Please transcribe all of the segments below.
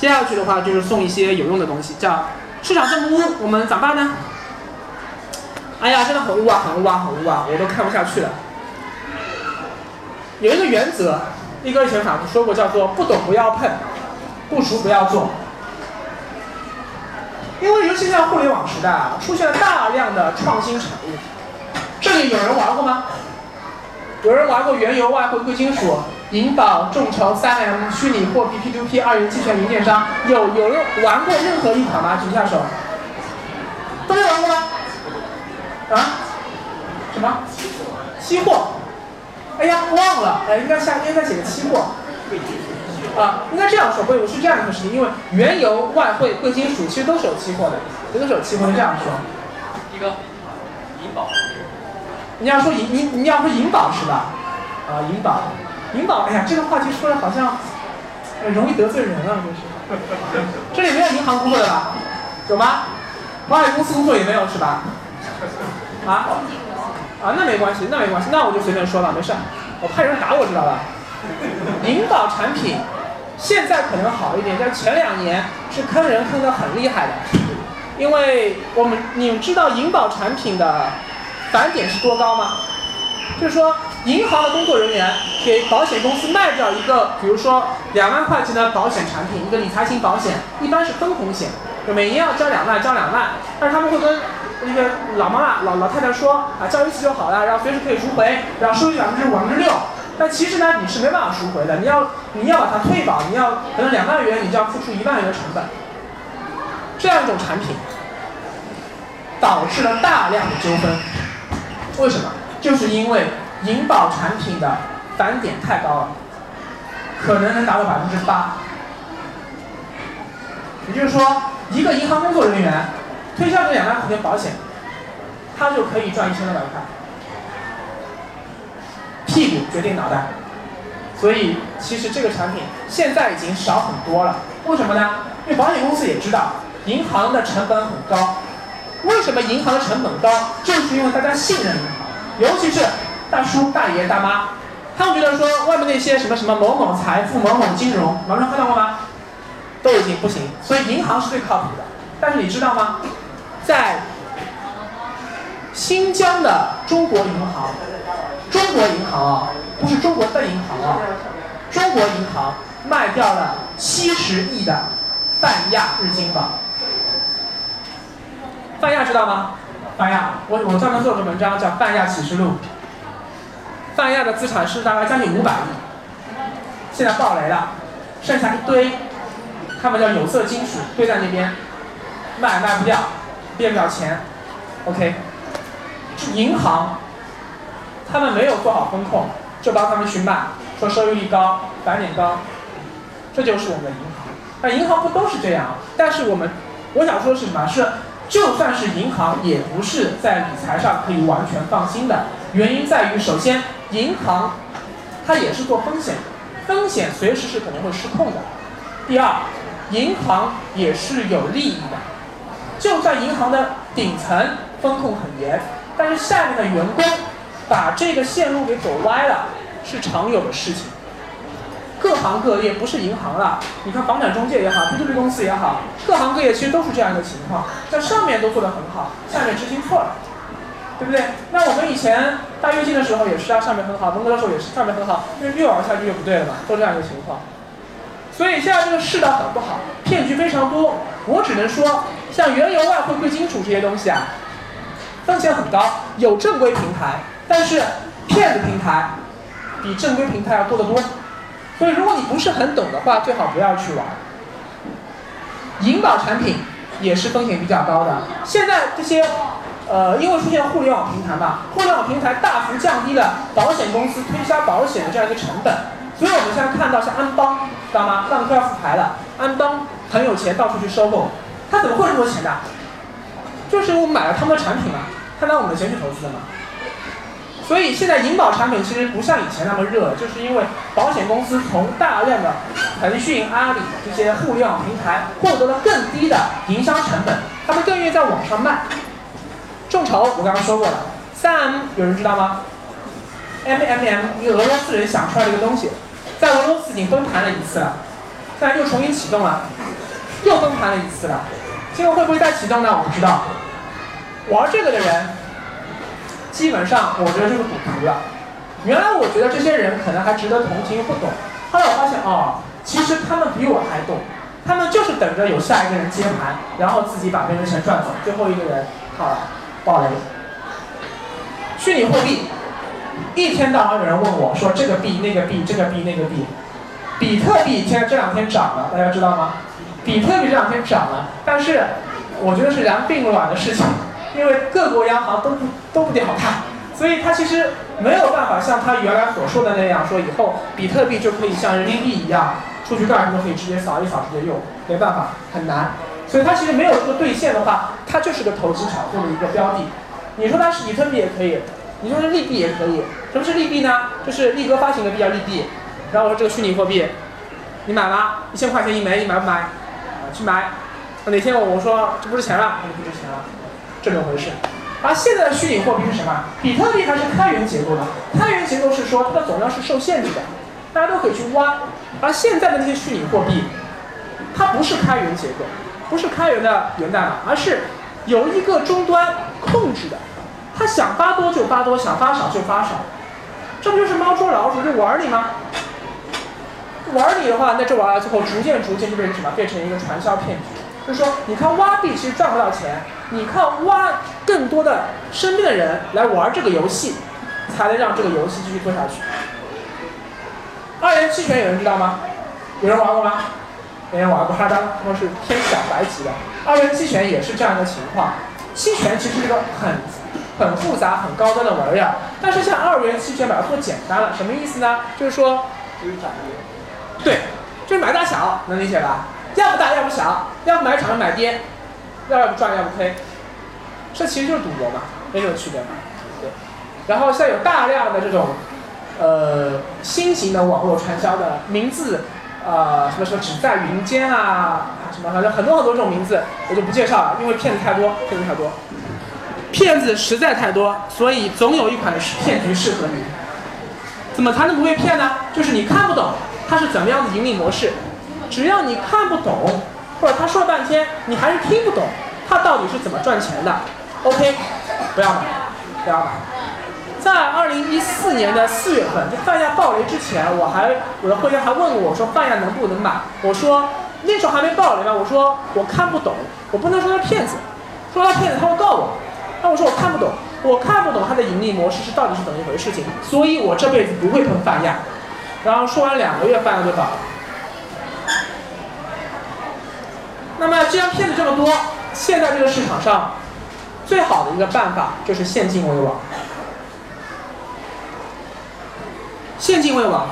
接下去的话就是送一些有用的东西，叫市场这么污，我们咋办呢？哎呀，真的很污啊，很污啊，很污啊，我都看不下去了。有一个原则，一哥以前反复说过，叫做不懂不要碰，不熟不要做。因为尤其像互联网时代啊，出现了大量的创新产物。这里有人玩过吗？有人玩过原油、外汇、贵金属、银保、众筹、三 M、虚拟货币、P2P、二元期权、零电商？有有人玩过任何一款吗？举一下手。都没玩过吗？啊？什么？期货？哎呀，忘了，哎，应该下应该写个期货。啊，应该这样说，不，是这样一个事情，因为原油、外汇、贵金属其实都是有期货的，都是有期货的。这样说。一个银保。你要说银，你你要说银保是吧？啊，银保，银保，哎呀，这个话题说的好像容易得罪人啊，就是。这里没有银行工作的吧？有吗？保险公司工作也没有是吧？啊？啊，那没关系，那没关系，那我就随便说了，没事。我怕有人打我知道吧？银保产品。现在可能好一点，但前两年是坑人坑的很厉害的，因为我们你们知道银保产品的返点是多高吗？就是说银行的工作人员给保险公司卖掉一个，比如说两万块钱的保险产品，一个理财型保险，一般是分红险，就每年要交两万，交两万，但是他们会跟那个老妈妈、老老太太说啊，交一次就好了，然后随时可以赎回，然后收益百分之五、百分之六。但其实呢，你是没办法赎回的。你要你要把它退保，你要可能两万元，你就要付出一万元的成本。这样一种产品，导致了大量的纠纷。为什么？就是因为银保产品的返点太高了，可能能达到百分之八。也就是说，一个银行工作人员推销这两万块钱保险，他就可以赚一千六百块。屁股决定脑袋，所以其实这个产品现在已经少很多了。为什么呢？因为保险公司也知道银行的成本很高。为什么银行的成本高？就是因为大家信任银行，尤其是大叔、大爷、大妈，他们觉得说外面那些什么什么某某财富、某某金融，网上看到过吗？都已经不行，所以银行是最靠谱的。但是你知道吗？在新疆的中国银行。中国银行啊，不是中国的银行啊，中国银行卖掉了七十亿的泛亚日金宝。泛亚知道吗？泛亚，我我专门做了个文章叫《泛亚启示录》。泛亚的资产是大概将近五百亿，现在爆雷了，剩下一堆，他们叫有色金属堆在那边，卖卖不掉，变不了钱。OK，银行。他们没有做好风控，就帮他们去卖，说收益率高，返点高，这就是我们的银行。那银行不都是这样？但是我们，我想说是什么？是就算是银行，也不是在理财上可以完全放心的。原因在于，首先，银行它也是做风险的，风险随时是可能会失控的。第二，银行也是有利益的。就算银行的顶层风控很严，但是下面的员工。把这个线路给走歪了，是常有的事情。各行各业不是银行了，你看房产中介也好，P2P 公司也好，各行各业其实都是这样一个情况，在上面都做得很好，下面执行错了，对不对？那我们以前大跃进的时候也是啊，上面很好，文革的时候也是上面很好，因为越往下就越不对了嘛，都这样一个情况。所以现在这个世道很不好，骗局非常多。我只能说，像原油、外汇、贵金属这些东西啊，风险很高，有正规平台。但是骗子平台比正规平台要多得多，所以如果你不是很懂的话，最好不要去玩。银保产品也是风险比较高的。现在这些，呃，因为出现互联网平台嘛，互联网平台大幅降低了保险公司推销保险的这样一个成本，所以我们现在看到像安邦，知道吗？上课要复牌了，安邦很有钱，到处去收购，他怎么会这么多钱的？就是因为我们买了他们的产品嘛，他拿我们的钱去投资的嘛。所以现在银保产品其实不像以前那么热，就是因为保险公司从大量的腾讯、阿里这些互联网平台获得了更低的营销成本，他们更愿意在网上卖。众筹我刚刚说过了，三 M 有人知道吗？M M M 一个俄罗斯人想出来的一个东西，在俄罗斯已经崩盘了一次了，现在又重新启动了。又崩盘了一次了。今后会不会再启动呢？我不知道。玩这个的人，基本上我觉得就是赌徒了。原来我觉得这些人可能还值得同情，不懂。后来我发现，哦，其实他们比我还懂。他们就是等着有下一个人接盘，然后自己把别人钱赚走，最后一个人套暴，雷。虚拟货币，一天到晚有人问我说这个币那个币这个币那个币，比特币现在这两天涨了，大家知道吗？比特币这两天涨了，但是我觉得是然并卵的事情，因为各国央行都不都不得好看，所以它其实没有办法像它原来所说的那样，说以后比特币就可以像人民币一样。出去干什么可以直接扫一扫直接用，没办法，很难。所以它其实没有这个兑现的话，它就是个投机炒作的一个标的。你说它是比特币也可以，你说是利币也可以。什么是利币呢？就是力哥发行的币叫利币。然后我说这个虚拟货币，你买吗？一千块钱一枚，你买不买？啊，去买。哪天我我说这不值钱了，那就不值钱了，这么回事。而现在的虚拟货币是什么？比特币它是开源结构的，开源结构是说它的总量是受限制的。大家都可以去挖，而现在的那些虚拟货币，它不是开源结构，不是开源的源代码，而是由一个终端控制的，它想发多就发多，想发少就发少，这不就是猫捉老鼠就玩你吗？玩你的话，那这玩意儿最后逐渐逐渐就变成什么？变成一个传销骗局。就是说，你看挖币其实赚不到钱，你靠挖更多的身边的人来玩这个游戏，才能让这个游戏继续做下去。二元期权有人知道吗？有人玩过吗？没人玩过，哈当他们是偏小白级的。二元期权也是这样一个情况。期权其实是个很很复杂、很高端的玩意儿，但是像二元期权把它做简单了，什么意思呢？就是说，对，就是买大小，能理解吧？要不大，要不小，要不买涨，要买跌，要不赚，要不亏，这其实就是赌博嘛，没什么区别嘛，对。然后像有大量的这种。呃，新型的网络传销的名字，呃，什么什么只在云间啊，什么反正很多很多这种名字，我就不介绍了，因为骗子太多，骗子太多，骗子实在太多，所以总有一款骗局适合你。怎么才能不被骗呢？就是你看不懂它是怎么样的盈利模式，只要你看不懂，或者他说了半天你还是听不懂，他到底是怎么赚钱的，OK，不要买，不要买。在二零一四年的四月份，就泛亚暴雷之前，我还我的会员还问我说泛亚能不能买？我说那时候还没暴雷嘛，我说我看不懂，我不能说他骗子，说他骗子他会告我。那我说我看不懂，我看不懂他的盈利模式是到底是怎么一回事情，所以我这辈子不会碰泛亚。然后说完两个月，泛亚就倒了。那么既然骗子这么多，现在这个市场上最好的一个办法就是现金为王。现金为王，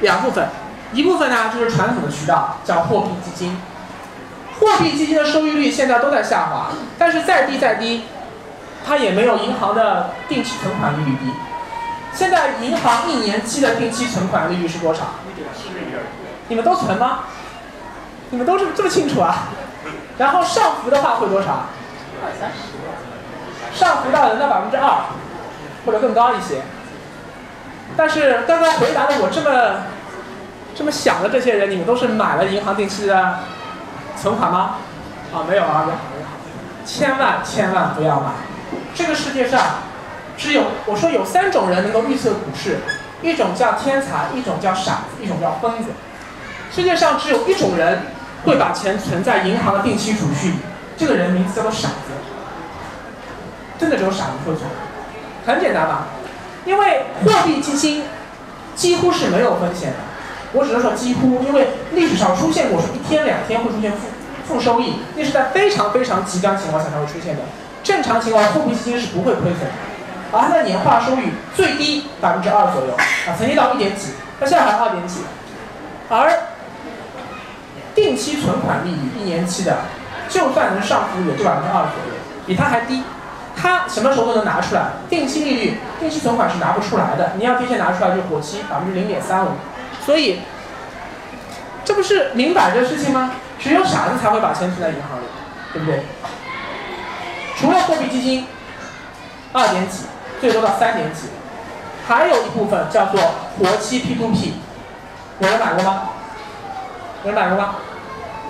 两部分，一部分呢就是传统的渠道，叫货币基金。货币基金的收益率现在都在下滑，但是再低再低，它也没有银行的定期存款利率低。现在银行一年期的定期存款利率是多少？你们都存吗？你们都是这么清楚啊？然后上浮的话会多少？二三十。上浮到能到百分之二，或者更高一些。但是刚刚回答的我这么这么想的这些人，你们都是买了银行定期的存款吗？啊，没有啊，千万千万不要买。这个世界上只有我说有三种人能够预测股市，一种叫天才，一种叫傻子，一种叫疯子。世界上只有一种人会把钱存在银行的定期储蓄里，这个人名字叫做傻子。真的只有傻子会做，很简单吧？因为货币基金几乎是没有风险的，我只能说几乎，因为历史上出现过说一天两天会出现负负收益，那是在非常非常极端情况下才会出现的。正常情况，货币基金是不会亏损的，而它的年化收益最低百分之二左右，啊，曾经到一点几，那现在还二点几。而定期存款利率一年期的，就算能上浮也就百分之二左右，比它还低。它什么时候都能拿出来，定期利率、定期存款是拿不出来的。你要提前拿出来，就活期百分之零点三五。所以，这不是明摆着的事情吗？只有傻子才会把钱存在银行里，对不对？除了货币基金，二点几，最多到三点几，还有一部分叫做活期 P to P，有人买过吗？有人买过吗？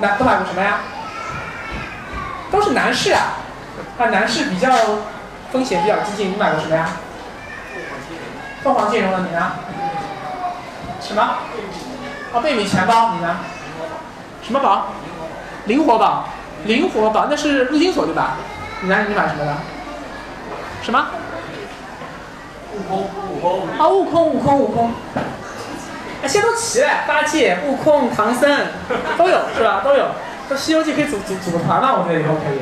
买都买过什么呀？都是男士啊，啊，男士比较风险比较激进，你买过什么呀？凤凰金融的你呢？什么？哦，贝米钱包，你呢？什么宝？灵活宝，灵活宝，那是陆金所对吧？你呢？你买什么的？什么？悟空，悟空。啊，悟空，悟空，悟空。哎，现在都齐了，八戒、悟空、唐僧都有是吧？都有。这《西游记》可以组组组个团嘛？我觉得以后可以。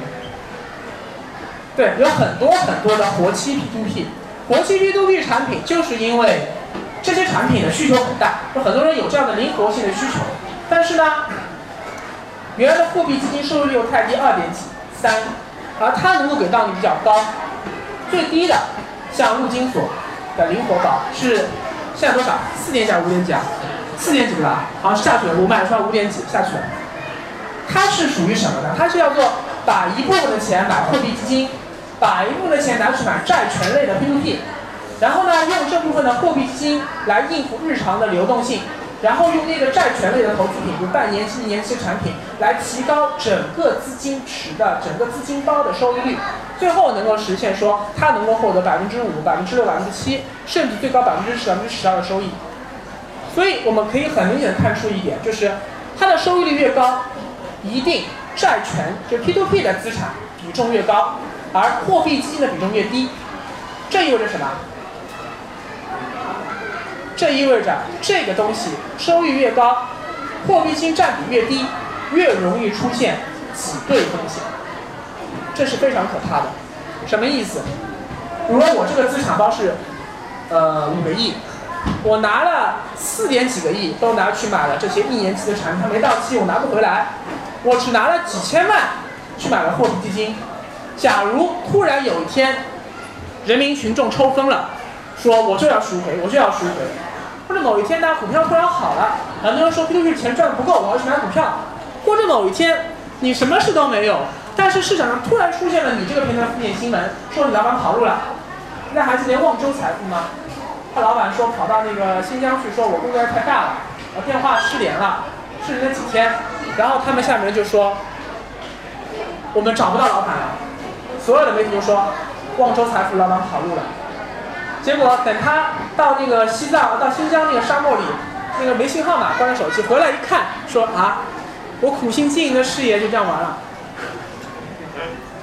对，有很多很多的活期 P2P，活期 P2P 产品就是因为这些产品的需求很大，有很多人有这样的灵活性的需求，但是呢，原来的货币基金收益率又太低，二点几三，而它能够给到你比较高，最低的像陆金所的灵活宝是现在多少？四点几还是五点几啊？四点几对吧？好像是下去了，我卖出来五点几下去了。它是属于什么呢？它是叫做把一部分的钱买货币基金，把一部分的钱拿去买债权类的 P2P，然后呢，用这部分的货币基金来应付日常的流动性，然后用那个债权类的投资品，如半年期、一年期产品，来提高整个资金池的整个资金包的收益率，最后能够实现说它能够获得百分之五、百分之六、百分之七，甚至最高百分之十、百分之十二的收益。所以我们可以很明显的看出一点，就是它的收益率越高。一定债权就 P2P 的资产比重越高，而货币基金的比重越低，这意味着什么？这意味着这个东西收益越高，货币基金占比越低，越容易出现挤兑风险，这是非常可怕的。什么意思？如果我这个资产包是呃五个亿，我拿了四点几个亿都拿去买了这些一年期的产品，它没到期我拿不回来。我只拿了几千万去买了货币基金，假如突然有一天，人民群众抽风了，说我就要赎回，我就要赎回，或者某一天呢，股票突然好了，很多人说 P2P 钱赚的不够，我要去买股票，或者某一天你什么事都没有，但是市场上突然出现了你这个平台负面新闻，说你老板跑路了，那还是得望州财富吗？他老板说跑到那个新疆去，说我工作量太大了，我电话失联了，失联了几天。然后他们下面人就说，我们找不到老板了，所有的媒体都说，望州财富老板跑路了。结果等他到那个西藏、到新疆那个沙漠里，那个没信号嘛，关了手机，回来一看，说啊，我苦心经营的事业就这样完了。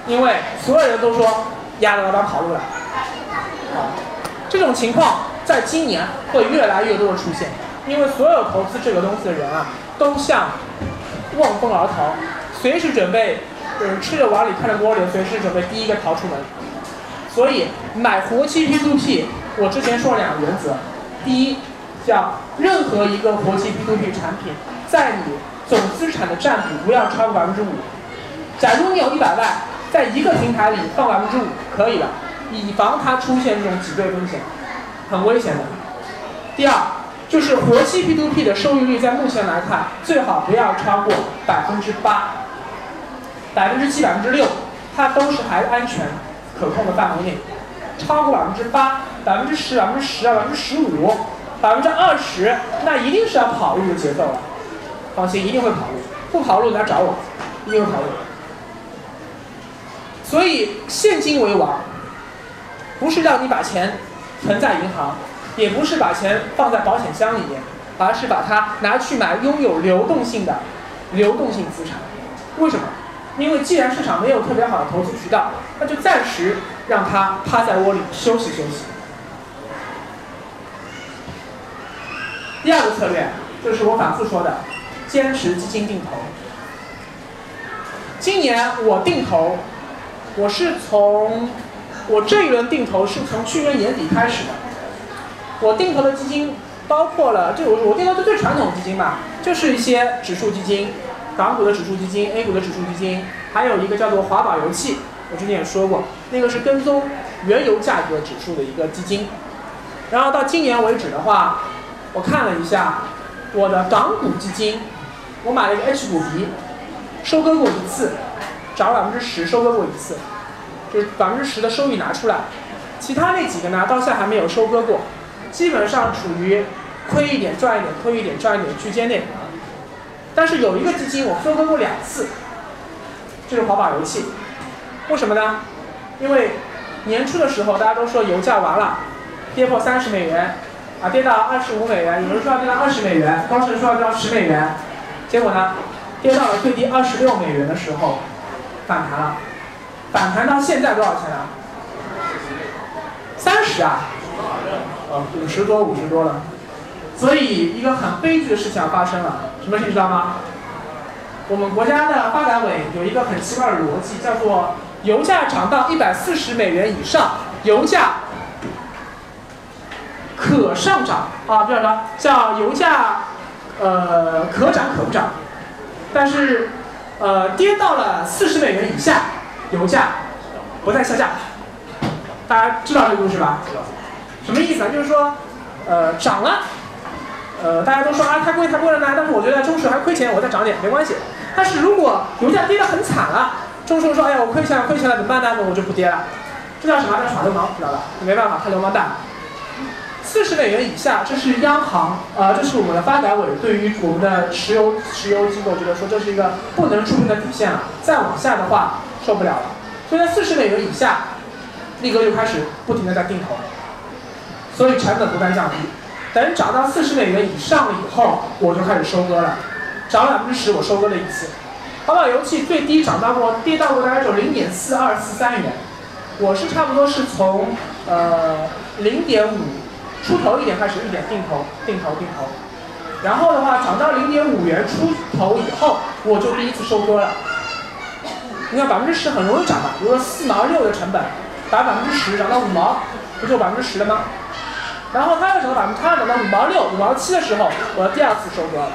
因为所有人都说，亚的老板跑路了。这种情况在今年会越来越多的出现，因为所有投资这个东西的人啊，都像。望风而逃，随时准备，就是吃着碗里看着锅里，随时准备第一个逃出门。所以买活期 P2P，我之前说了两个原则：第一，叫任何一个活期 P2P 产品，在你总资产的占比不要超过百分之五。假如你有一百万，在一个平台里放百分之五可以了，以防它出现这种挤兑风险，很危险的。第二。就是活期 P2P 的收益率，在目前来看，最好不要超过百分之八、百分之七、百分之六，它都是还安全可控的范围内。超过百分之八、百分之十、百分之十二、百分之十五、百分之二十，那一定是要跑路的节奏了。放心，一定会跑路，不跑路来找我，一定会跑路。所以现金为王，不是让你把钱存在银行。也不是把钱放在保险箱里面，而是把它拿去买拥有流动性的流动性资产。为什么？因为既然市场没有特别好的投资渠道，那就暂时让它趴在窝里休息休息。第二个策略就是我反复说的，坚持基金定投。今年我定投，我是从我这一轮定投是从去年年底开始的。我定投的基金包括了，就我我定投的最传统基金吧，就是一些指数基金，港股的指数基金、A 股的指数基金，还有一个叫做华宝油气，我之前也说过，那个是跟踪原油价格指数的一个基金。然后到今年为止的话，我看了一下我的港股基金，我买了一个 H 股 B，收割过一次，涨了百分之十，收割过一次，就是百分之十的收益拿出来，其他那几个呢，到现在还没有收割过。基本上处于亏一点赚一点，亏一点赚一点区间内。但是有一个基金我分割过两次，就是华宝油气。为什么呢？因为年初的时候大家都说油价完了，跌破三十美元，啊跌到二十五美元，有人说要跌到二十美元，高盛说要跌到十美元，结果呢，跌到了最低二十六美元的时候，反弹了，反弹到现在多少钱啊？三十啊，呃五十多五十多了，所以一个很悲剧的事情要发生了，什么事情知道吗？我们国家的发改委有一个很奇怪的逻辑，叫做油价涨到一百四十美元以上，油价可上涨啊，不叫什么，叫油价呃可涨可不涨，但是呃跌到了四十美元以下，油价不再下降。大家知道这个故事吧？什么意思啊？就是说，呃，涨了，呃，大家都说啊太贵太贵了呢，但是我觉得中石油还亏钱，我再涨点没关系。但是如果油价跌得很惨了，中石油说哎呀我亏钱了亏钱了怎么办呢？那我就不跌了。这叫什么？叫耍流氓，知道吧？没办法，他流氓蛋。四十美元以下，这是央行啊、这是我们的发改委对于我们的石油石油机构觉得说这是一个不能触碰的底线了，再往下的话受不了了。所以在四十美元以下，力哥就开始不停的在定投，所以成本不断降低。等涨到四十美元以上了以后，我就开始收割了，涨了百分之十，我收割了一次。淘宝油气最低涨到过跌到过大概就零点四二四三元，我是差不多是从呃零点五出头一点开始一点定投定投定投，然后的话涨到零点五元出头以后，我就第一次收割了。你看百分之十很容易涨嘛，比如说四毛六的成本。打百分之十涨到五毛，不就百分之十了吗？然后它要涨到百分之，它要涨到五毛六、五毛七的时候，我要第二次收割了。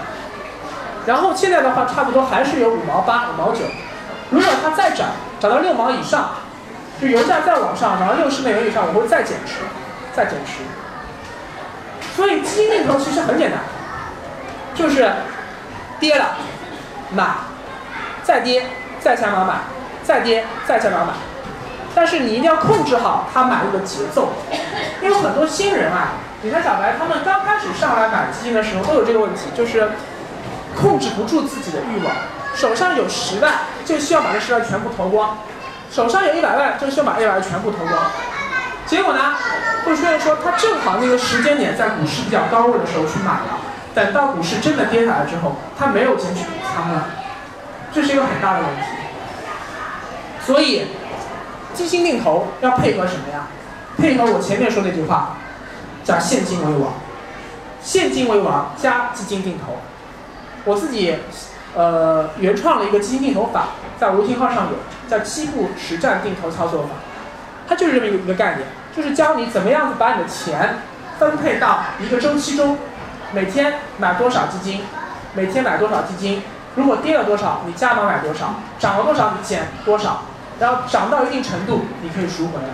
然后现在的话，差不多还是有五毛八、五毛九。如果它再涨，涨到六毛以上，就油价再往上，涨到六十美元以上，我会再减持，再减持。所以基金定投其实很简单，就是跌了买，再跌再加码买，再跌再加码买。但是你一定要控制好他买入的节奏，因为很多新人啊，你看小白他们刚开始上来买基金的时候都有这个问题，就是控制不住自己的欲望，手上有十万就需要把这十万全部投光，手上有一百万就需要把一百万全部投光，结果呢会出现说他正好那个时间点在股市比较高位的时候去买了，等到股市真的跌下来之后，他没有钱去补仓了，这是一个很大的问题，所以。基金定投要配合什么呀？配合我前面说那句话，叫现金为王，现金为王加基金定投。我自己呃原创了一个基金定投法，在吴廷号上有，叫七步实战定投操作法。它就是这么一个一个概念，就是教你怎么样子把你的钱分配到一个周期中，每天买多少基金，每天买多少基金，如果跌了多少，你加码买多少，涨了多少你减多少。然后涨到一定程度，你可以赎回来。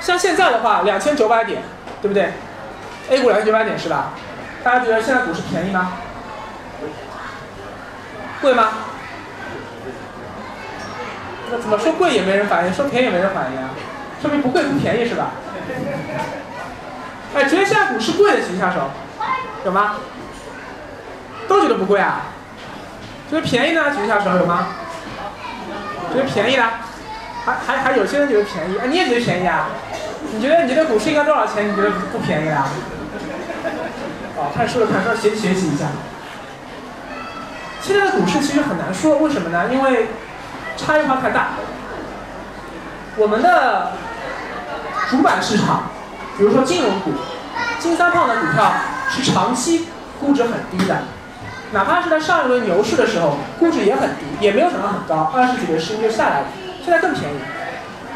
像现在的话，两千九百点，对不对？A 股两千九百点是吧？大家觉得现在股市便宜吗？贵吗？那怎么说贵也没人反应，说便宜也没人反应啊？说明不贵不便宜是吧？哎，觉得现在股市贵的举一下手，有吗？都觉得不贵啊？觉得便宜呢？举一下手，有吗？觉得便宜啦，还还还有些人觉得便宜，啊你也觉得便宜啊？你觉得你觉得股市应该多少钱？你觉得不便宜啊？哦，看书的看书，学学习一下。现在的股市其实很难说，为什么呢？因为差异化太大。我们的主板市场，比如说金融股，金三胖的股票是长期估值很低的。哪怕是在上一轮牛市的时候，估值也很低，也没有涨到很高，二十几个市盈就下来了，现在更便宜。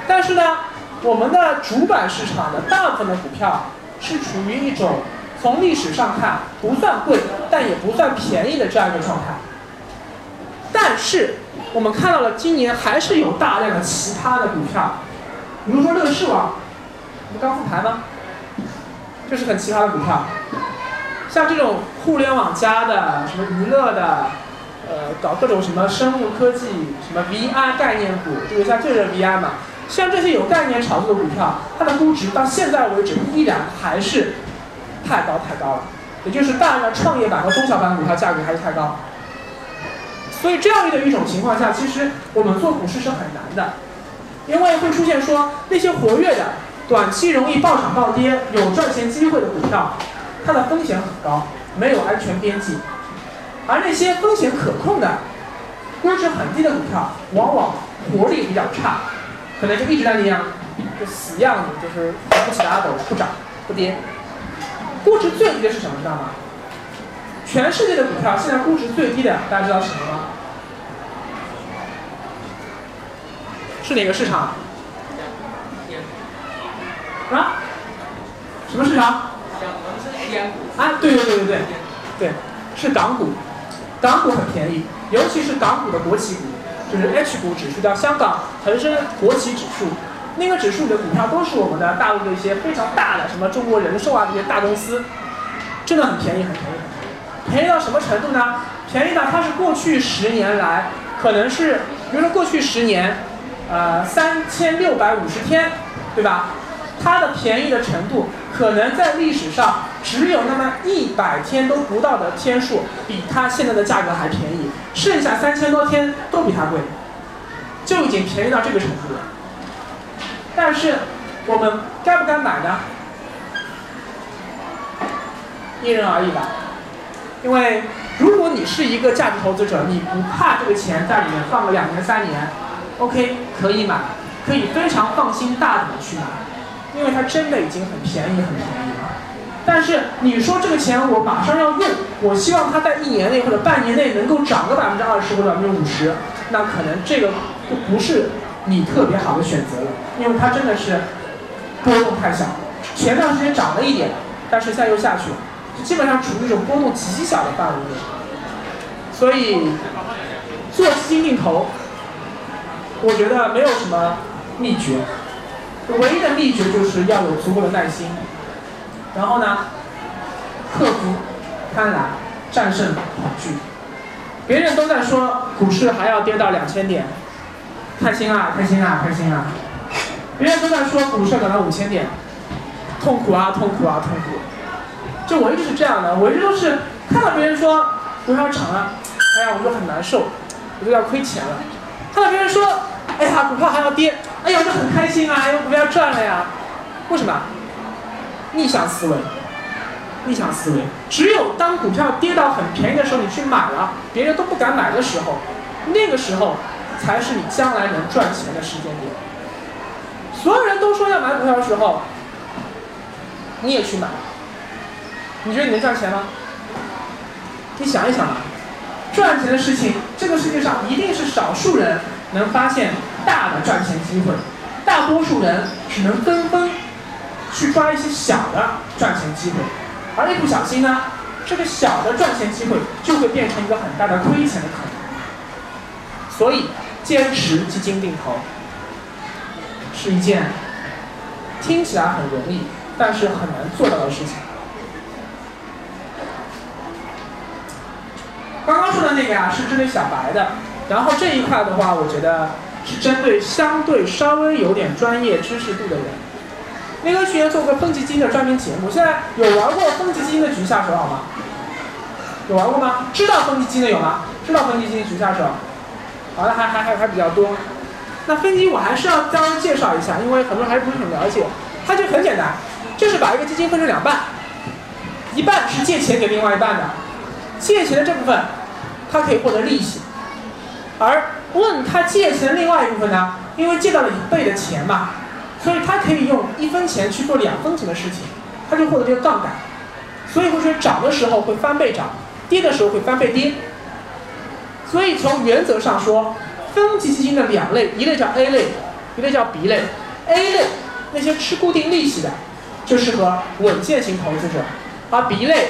但是呢，我们的主板市场的大部分的股票是处于一种从历史上看不算贵，但也不算便宜的这样一个状态。但是我们看到了今年还是有大量的其他的股票，比如说乐视网，不刚复牌吗？这是很奇葩的股票。像这种互联网加的、什么娱乐的，呃，搞各种什么生物科技、什么 VR 概念股，就是像最热 VR 嘛。像这些有概念炒作的股票，它的估值到现在为止依然还是太高太高了。也就是大量的创业板和中小板股票价格还是太高。所以这样的一种情况下，其实我们做股市是很难的，因为会出现说那些活跃的、短期容易暴涨暴跌、有赚钱机会的股票，它的风险很高，没有安全边际；而那些风险可控的、估值很低的股票，往往活力比较差，可能就一直在那样，就死样子，就是不起阿斗，不涨不跌。估值最低的是什么，知道吗？全世界的股票现在估值最低的，大家知道是什么吗？是哪个市场？啊？什么市场？啊，对对对对对，对，是港股，港股很便宜，尤其是港股的国企股，就是 H 股指数，叫香港恒生国企指数，那个指数里的股票都是我们的大陆的一些非常大的，什么中国人寿啊这些大公司，真的很便宜，很便宜。便宜到什么程度呢？便宜到它是过去十年来，可能是，比如说过去十年，呃，三千六百五十天，对吧？它的便宜的程度，可能在历史上只有那么一百天都不到的天数，比它现在的价格还便宜，剩下三千多天都比它贵，就已经便宜到这个程度了。但是，我们该不该买呢？因人而异吧。因为如果你是一个价值投资者，你不怕这个钱在里面放个两年三年，OK 可以买，可以非常放心大胆的去买，因为它真的已经很便宜很便宜了。但是你说这个钱我马上要用，我希望它在一年内或者半年内能够涨个百分之二十或者百分之五十，那可能这个就不是你特别好的选择了，因为它真的是波动太小，前段时间涨了一点，但是现在又下去了。基本上处于一种波动极小的范围内，所以做基金定投，我觉得没有什么秘诀，唯一的秘诀就是要有足够的耐心，然后呢，克服贪婪，战胜恐惧。别人都在说股市还要跌到两千点，开心啊，开心啊，开心啊！别人都在说股市涨到五千点，痛苦啊，痛苦啊，痛苦。就我一直是这样的，我一直都是看到别人说股票涨了，哎呀，我就很难受，我就要亏钱了。看到别人说，哎呀，股票还要跌，哎呀，我很开心啊，因为股票赚了呀。为什么？逆向思维，逆向思维。只有当股票跌到很便宜的时候，你去买了，别人都不敢买的时候，那个时候才是你将来能赚钱的时间点。所有人都说要买股票的时候，你也去买。你觉得你能赚钱吗？你想一想啊，赚钱的事情，这个世界上一定是少数人能发现大的赚钱机会，大多数人只能纷纷去抓一些小的赚钱机会，而一不小心呢，这个小的赚钱机会就会变成一个很大的亏钱的可能。所以，坚持基金定投是一件听起来很容易，但是很难做到的事情。刚刚说的那个呀，是针对小白的，然后这一块的话，我觉得是针对相对稍微有点专业知识度的人。那个去年做过分级基金的专门节目，现在有玩过分级基金的举下手好吗？有玩过吗？知道分级基金的有吗？知道分级基金举下手。好的，还还还还比较多。那分级我还是要稍微介绍一下，因为很多人还是不是很了解。它就很简单，就是把一个基金分成两半，一半是借钱给另外一半的，借钱的这部分。它可以获得利息，而问他借钱另外一部分呢？因为借到了一倍的钱嘛，所以他可以用一分钱去做两分钱的事情，他就获得这个杠杆。所以会说涨的时候会翻倍涨，跌的时候会翻倍跌。所以从原则上说，分级基金的两类，一类叫 A 类，一类叫 B 类。A 类那些吃固定利息的，就适合稳健型投资者，而 B 类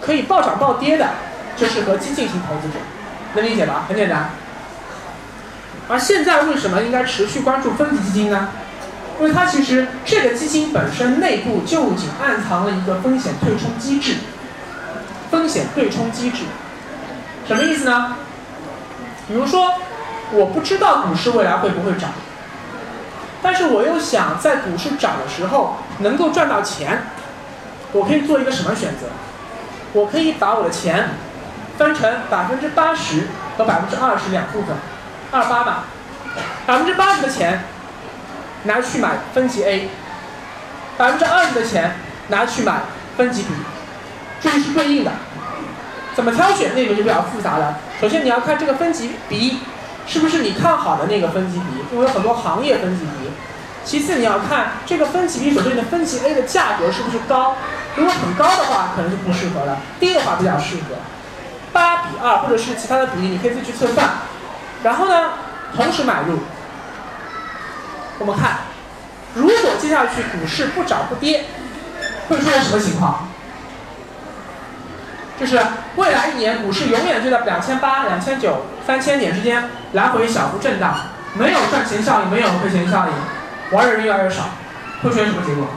可以暴涨暴跌的。就适合激进型投资者，能理解吧？很简单。而现在为什么应该持续关注分级基金呢？因为它其实这个基金本身内部就已经暗藏了一个风险对冲机制。风险对冲机制什么意思呢？比如说，我不知道股市未来会不会涨，但是我又想在股市涨的时候能够赚到钱，我可以做一个什么选择？我可以把我的钱分成百分之八十和百分之二十两部分，二八嘛，百分之八十的钱拿去买分级 A，百分之二十的钱拿去买分级 B，这是对应的。怎么挑选那个就比较复杂了。首先你要看这个分级 B 是不是你看好的那个分级 B，因为有很多行业分级 B。其次你要看这个分级 B 所对应的分级 A 的价格是不是高，如果很高的话可能就不适合了，低的话比较适合。八比二或者是其他的比例你可以自己去测算。然后呢，同时买入。我们看，如果接下去股市不涨不跌，会出现什么情况？就是未来一年股市永远就在两千八、两千九、三千点之间来回小幅震荡，没有赚钱效应，没有亏钱效应，玩的人越来越少，会出现什么结果？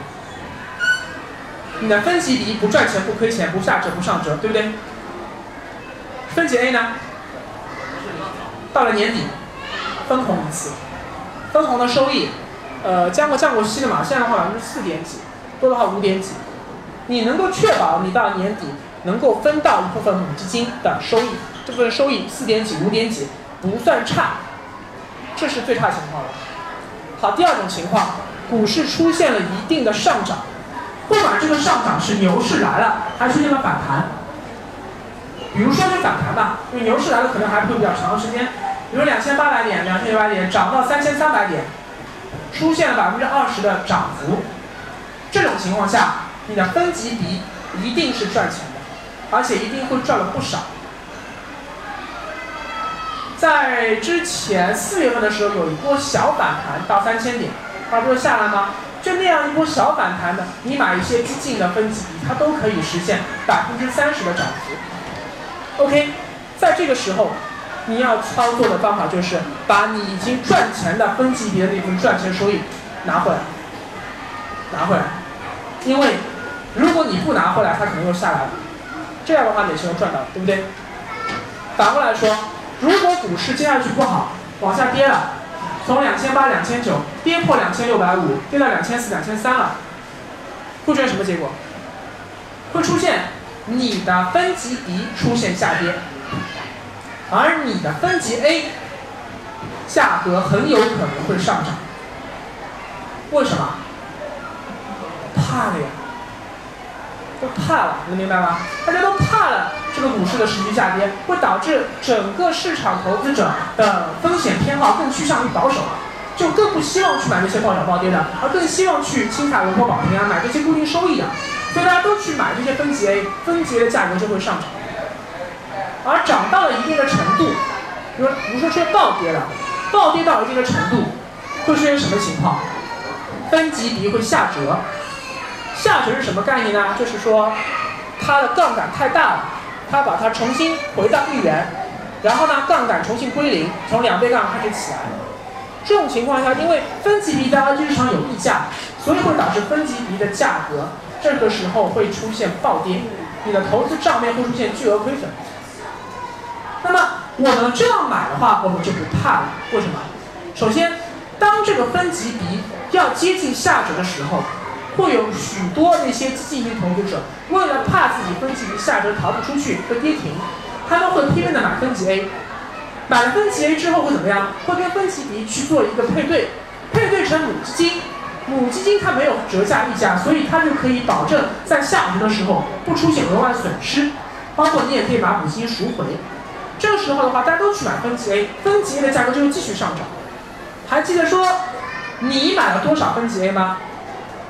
你的分级 B 不赚钱不亏钱不下折不上折，对不对？分级 A 呢？到了年底分红一次，分红的收益，呃，降过降过息的嘛，现在的话百分之四点几，多的话五点几，你能够确保你到年底。能够分到一部分母基金的收益，这部分收益四点几、五点几不算差，这是最差情况了。好，第二种情况，股市出现了一定的上涨，不管这个上涨是牛市来了，还是出现了反弹。比如说是反弹吧，因为牛市来了可能还会比较长的时间，比如两千八百点、两千九百点涨到三千三百点，出现了百分之二十的涨幅，这种情况下，你的分级比一定是赚钱的。而且一定会赚了不少。在之前四月份的时候，有一波小反弹到三千点，它不是下来吗？就那样一波小反弹的，你买一些激进的分级比，它都可以实现百分之三十的涨幅。OK，在这个时候，你要操作的方法就是把你已经赚钱的分级别的那份赚钱收益拿回来，拿回来，因为如果你不拿回来，它可能又下来了。这样的话，你是能赚到，对不对？反过来说，如果股市接下去不好，往下跌了，从两千八、两千九跌破两千六百五，跌到两千四、两千三了，会出现什么结果？会出现你的分级 B 出现下跌，而你的分级 A 价格很有可能会上涨。为什么？怕了呀。都怕了，能明白吗？大家都怕了，这个股市的持续下跌会导致整个市场投资者的风险偏好更趋向于保守，就更不希望去买那些暴涨暴跌的，而更希望去青海、文博、保平安买这些固定收益的，所以大家都去买这些分级 A，分级 A 的价格就会上涨，而涨到了一定的程度，比如比如说出现暴跌了，暴跌到一定的程度，会出现什么情况？分级 B 会下折。下折是什么概念呢？就是说，它的杠杆太大了，它把它重新回到一元，然后呢，杠杆重新归零，从两倍杠开始起来。这种情况下，因为分级 B 在二级市场有溢价，所以会导致分级 B 的价格这个时候会出现暴跌，你的投资账面会出现巨额亏损。那么我们这样买的话，我们就不怕了。为什么？首先，当这个分级 B 要接近下折的时候。会有许多那些基金投资者，为了怕自己分级比下折逃不出去会跌停，他们会拼命的买分级 A，买了分级 A 之后会怎么样？会跟分级 B 去做一个配对，配对成母基金，母基金它没有折价溢价，所以它就可以保证在下折的时候不出现额外损失，包括你也可以把母基金赎回。这个时候的话，大家都去买分级 A，分级 A 的价格就会继续上涨。还记得说你买了多少分级 A 吗？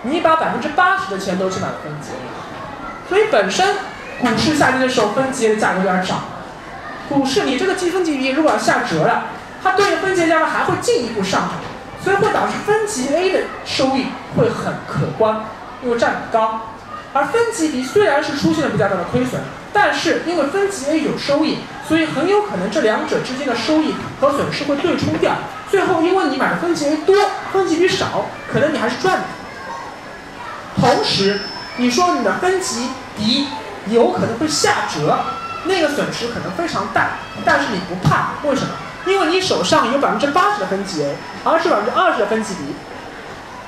你把百分之八十的钱都去买了分级 A，所以本身股市下跌的时候，分级 A 的价格就要涨。股市你这个积分级 B 如果要下折了，它对应分级 A 的价格还会进一步上涨，所以会导致分级 A 的收益会很可观，因为占比高。而分级 B 虽然是出现了比较大的亏损，但是因为分级 A 有收益，所以很有可能这两者之间的收益和损失会对冲掉。最后因为你买的分级 A 多，分级 B 少，可能你还是赚的。同时，你说你的分级 B 有可能会下折，那个损失可能非常大，但是你不怕，为什么？因为你手上有百分之八十的分级 A，而是百分之二十的分级 B，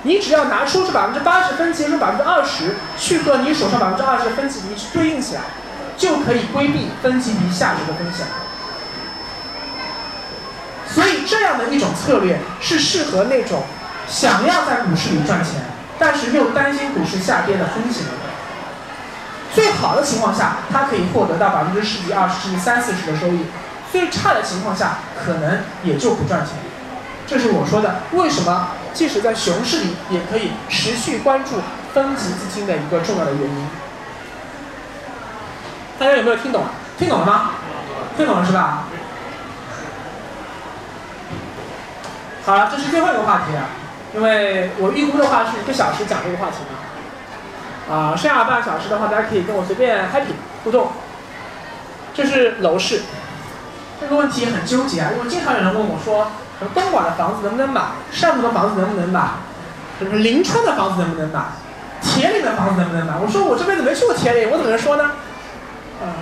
你只要拿出这百分之八十分期中百分之二十，去和你手上百分之二十的分级 B 去对应起来，就可以规避分级比下跌的风险。所以这样的一种策略是适合那种想要在股市里赚钱，但是又担心股市下跌的风险的人。最好的情况下，它可以获得到百分之十几、二十甚至三四十的收益；最差的情况下，可能也就不赚钱。这是我说的，为什么即使在熊市里也可以持续关注分级基金的一个重要的原因。大家有没有听懂？听懂了吗？听懂了是吧？好了，这是最后一个话题了，因为我预估的话是一个小时讲这个话题嘛，啊，剩下半小时的话，大家可以跟我随便 happy 互动。这是楼市，这个问题很纠结啊，因为经常有人问我说，东莞的房子能不能买？汕头的房子能不能买？什么临川的房子能不能买？铁岭的房子能不能买？我说我这辈子没去过铁岭，我怎么能说呢？啊，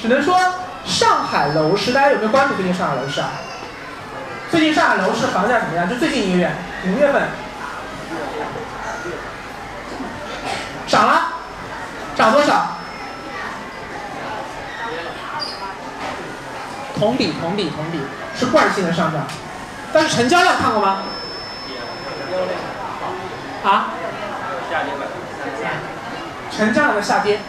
只能说上海楼市，大家有没有关注最近上海楼市啊？最近上海楼市房价怎么样？就最近一个月，五月份涨了，涨多少？同比同比同比是惯性的上涨，但是成交量看过吗？啊？成交量的下跌，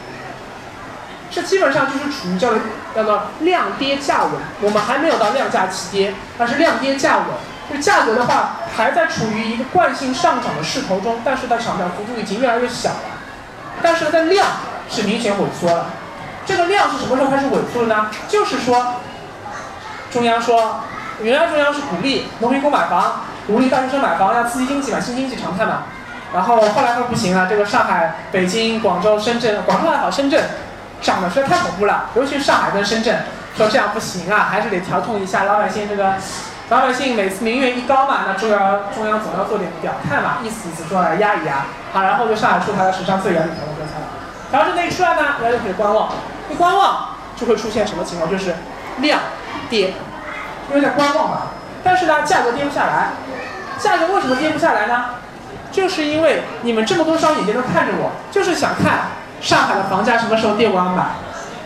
这基本上就是处于叫做叫做量跌价稳。我们还没有到量价齐跌，但是量跌价稳。就价格的话，还在处于一个惯性上涨的势头中，但是它上涨幅度已经越来越小了。但是它的量是明显萎缩了。这个量是什么时候开始萎缩的呢？就是说。中央说，原来中央是鼓励农民工买房，鼓励大学生买房，要刺激经济嘛，新经济常态嘛。然后后来说不行了，这个上海、北京、广州、深圳，广州还好，深圳涨得实在太恐怖了，尤其是上海跟深圳，说这样不行啊，还是得调控一下老百姓这个，老百姓每次民怨一高嘛，那中央中央总要做点表态嘛，意思意思说来压一压。好，然后就上海出台了史上最严的调控政策了。调整那一出来呢，大家就可以观望，一观望就会出现什么情况？就是量。跌，因为在观望嘛。但是呢，价格跌不下来。价格为什么跌不下来呢？就是因为你们这么多双眼睛都看着我，就是想看上海的房价什么时候跌完买。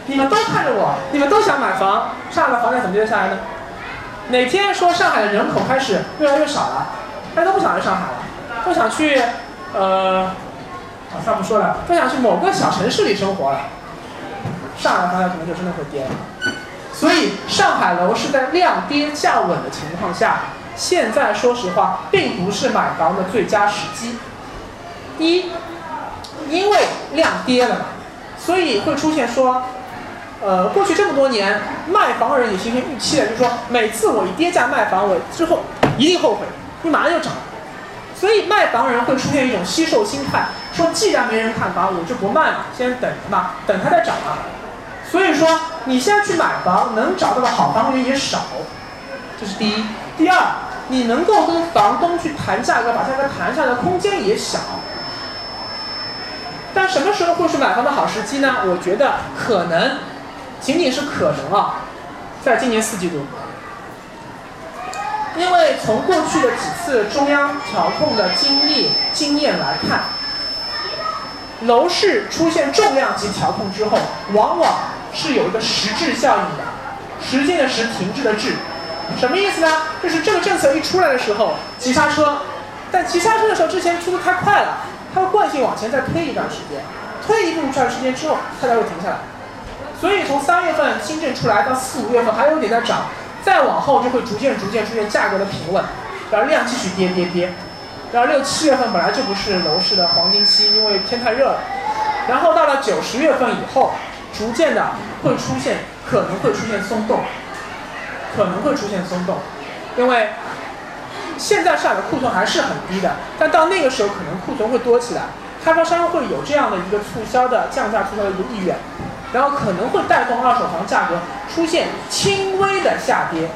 你们都看着我，你们都想买房，上海的房价怎么跌得下来呢？哪天说上海的人口开始越来越少了，大家都不想来上海了，都想去呃，啊，算不说了，都想去某个小城市里生活了，上海的房价可能就真的会跌了。所以上海楼是在量跌价稳的情况下，现在说实话并不是买房的最佳时机。一，因为量跌了嘛，所以会出现说，呃，过去这么多年卖房人也形成预期了，就是说每次我一跌价卖房，我之后一定后悔，你马上就涨。所以卖房人会出现一种惜售心态，说既然没人看房，我就不卖了，先等着嘛，等它再涨嘛。所以说，你现在去买房，能找到的好房源也少，这是第一。第二，你能够跟房东去谈价格，把价格谈下来的空间也小。但什么时候会是买房的好时机呢？我觉得可能，仅仅是可能啊，在今年四季度。因为从过去的几次中央调控的经历经验来看，楼市出现重量级调控之后，往往。是有一个实质效应的，时间的时，停滞的滞，什么意思呢？就是这个政策一出来的时候，急刹车，但急刹车的时候之前出的太快了，它会惯性往前再推一段时间，推一步一段时间之后，它才会停下来。所以从三月份新政出来到四五月份还有点在涨，再往后就会逐渐逐渐出现价格的平稳，然后量继续跌跌跌，然后六七月份本来就不是楼市的黄金期，因为天太热了，然后到了九十月份以后。逐渐的会出现，可能会出现松动，可能会出现松动，因为现在上海的库存还是很低的，但到那个时候可能库存会多起来，开发商会有这样的一个促销的降价促销的一个意愿，然后可能会带动二手房价格出现轻微的下跌，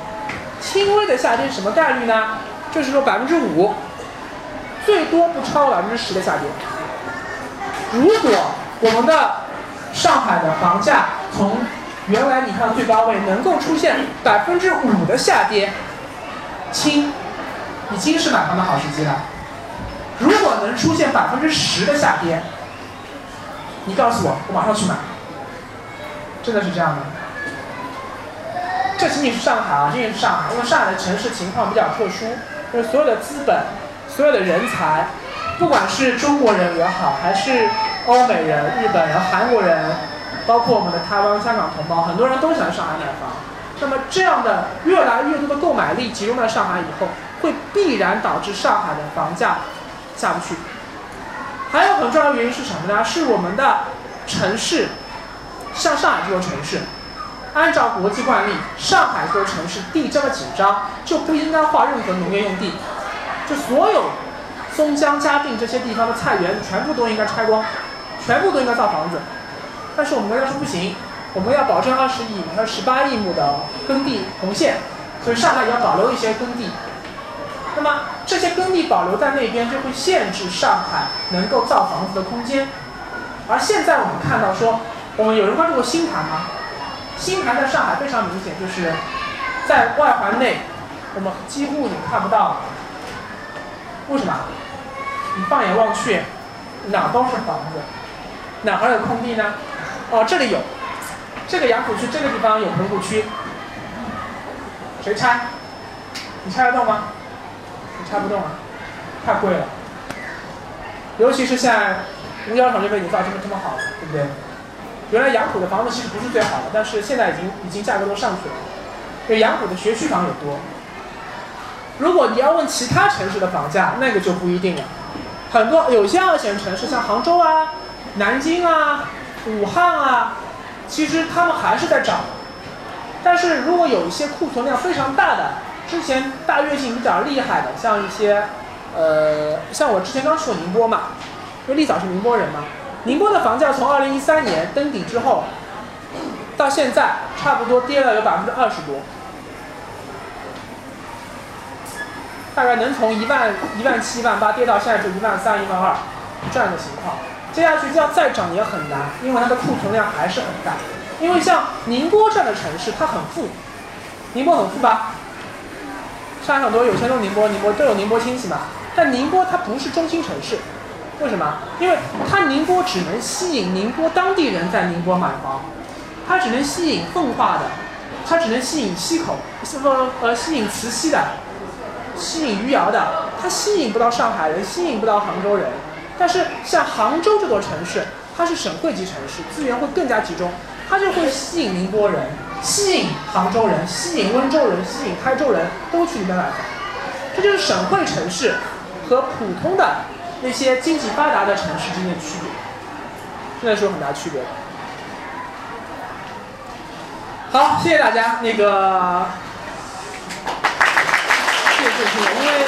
轻微的下跌什么概率呢？就是说百分之五，最多不超过百分之十的下跌。如果我们的上海的房价从原来你看最高位能够出现百分之五的下跌，亲，已经是买房的好时机了。如果能出现百分之十的下跌，你告诉我，我马上去买。真的是这样的。这仅仅是上海啊，仅仅是上海，因为上海的城市情况比较特殊，就是所有的资本、所有的人才，不管是中国人也好，还是欧美人、日本人、韩国人，包括我们的台湾、香港同胞，很多人都想上海买房。那么这样的越来越多的购买力集中在上海以后，会必然导致上海的房价下不去。还有很重要的原因是什么呢？是我们的城市，像上海这座城市。按照国际惯例，上海这座城市地这么紧张，就不应该划任何农业用地，就所有松江、嘉定这些地方的菜园全部都应该拆光，全部都应该造房子。但是我们国家说不行，我们要保证二十亿亩、还十八亿亩的耕地红线，所以上海也要保留一些耕地。那么这些耕地保留在那边，就会限制上海能够造房子的空间。而现在我们看到说，我们有人关注过新盘吗？新盘在上海非常明显，就是在外环内，我们几乎你看不到。为什么？你放眼望去，哪都是房子，哪还有空地呢？哦，这里有，这个杨浦区这个地方有棚户区，谁拆？你拆得动吗？你拆不动啊，太贵了。尤其是现在五角场这边营造这么这么好了，对不对？原来杨浦的房子其实不是最好的，但是现在已经已经价格都上去了。因为杨浦的学区房也多。如果你要问其他城市的房价，那个就不一定了。很多有些二线城市，像杭州啊、南京啊、武汉啊，其实他们还是在涨。但是如果有一些库存量非常大的，之前大跃进比较厉害的，像一些，呃，像我之前刚去过宁波嘛，因为丽嫂是宁波人嘛。宁波的房价从二零一三年登顶之后，到现在差不多跌了有百分之二十多，大概能从一万一万七、一万八跌到现在就一万三、一万二这样的情况。接下去要再涨也很难，因为它的库存量还是很大。因为像宁波这样的城市，它很富，宁波很富吧？上海很多有钱都宁波，宁波都有宁波亲戚嘛。但宁波它不是中心城市。为什么？因为它宁波只能吸引宁波当地人在宁波买房，它只能吸引奉化的，它只能吸引溪口，不呃吸引慈溪的，吸引余姚的，它吸引不到上海人，吸引不到杭州人。但是像杭州这座城市，它是省会级城市，资源会更加集中，它就会吸引宁波人，吸引杭州人，吸引温州人，吸引台州人都去里面买房。这就是省会城市和普通的。那些经济发达的城市之间的区别，真的是有很大区别的。好，谢谢大家。那个，谢谢谢谢，因为。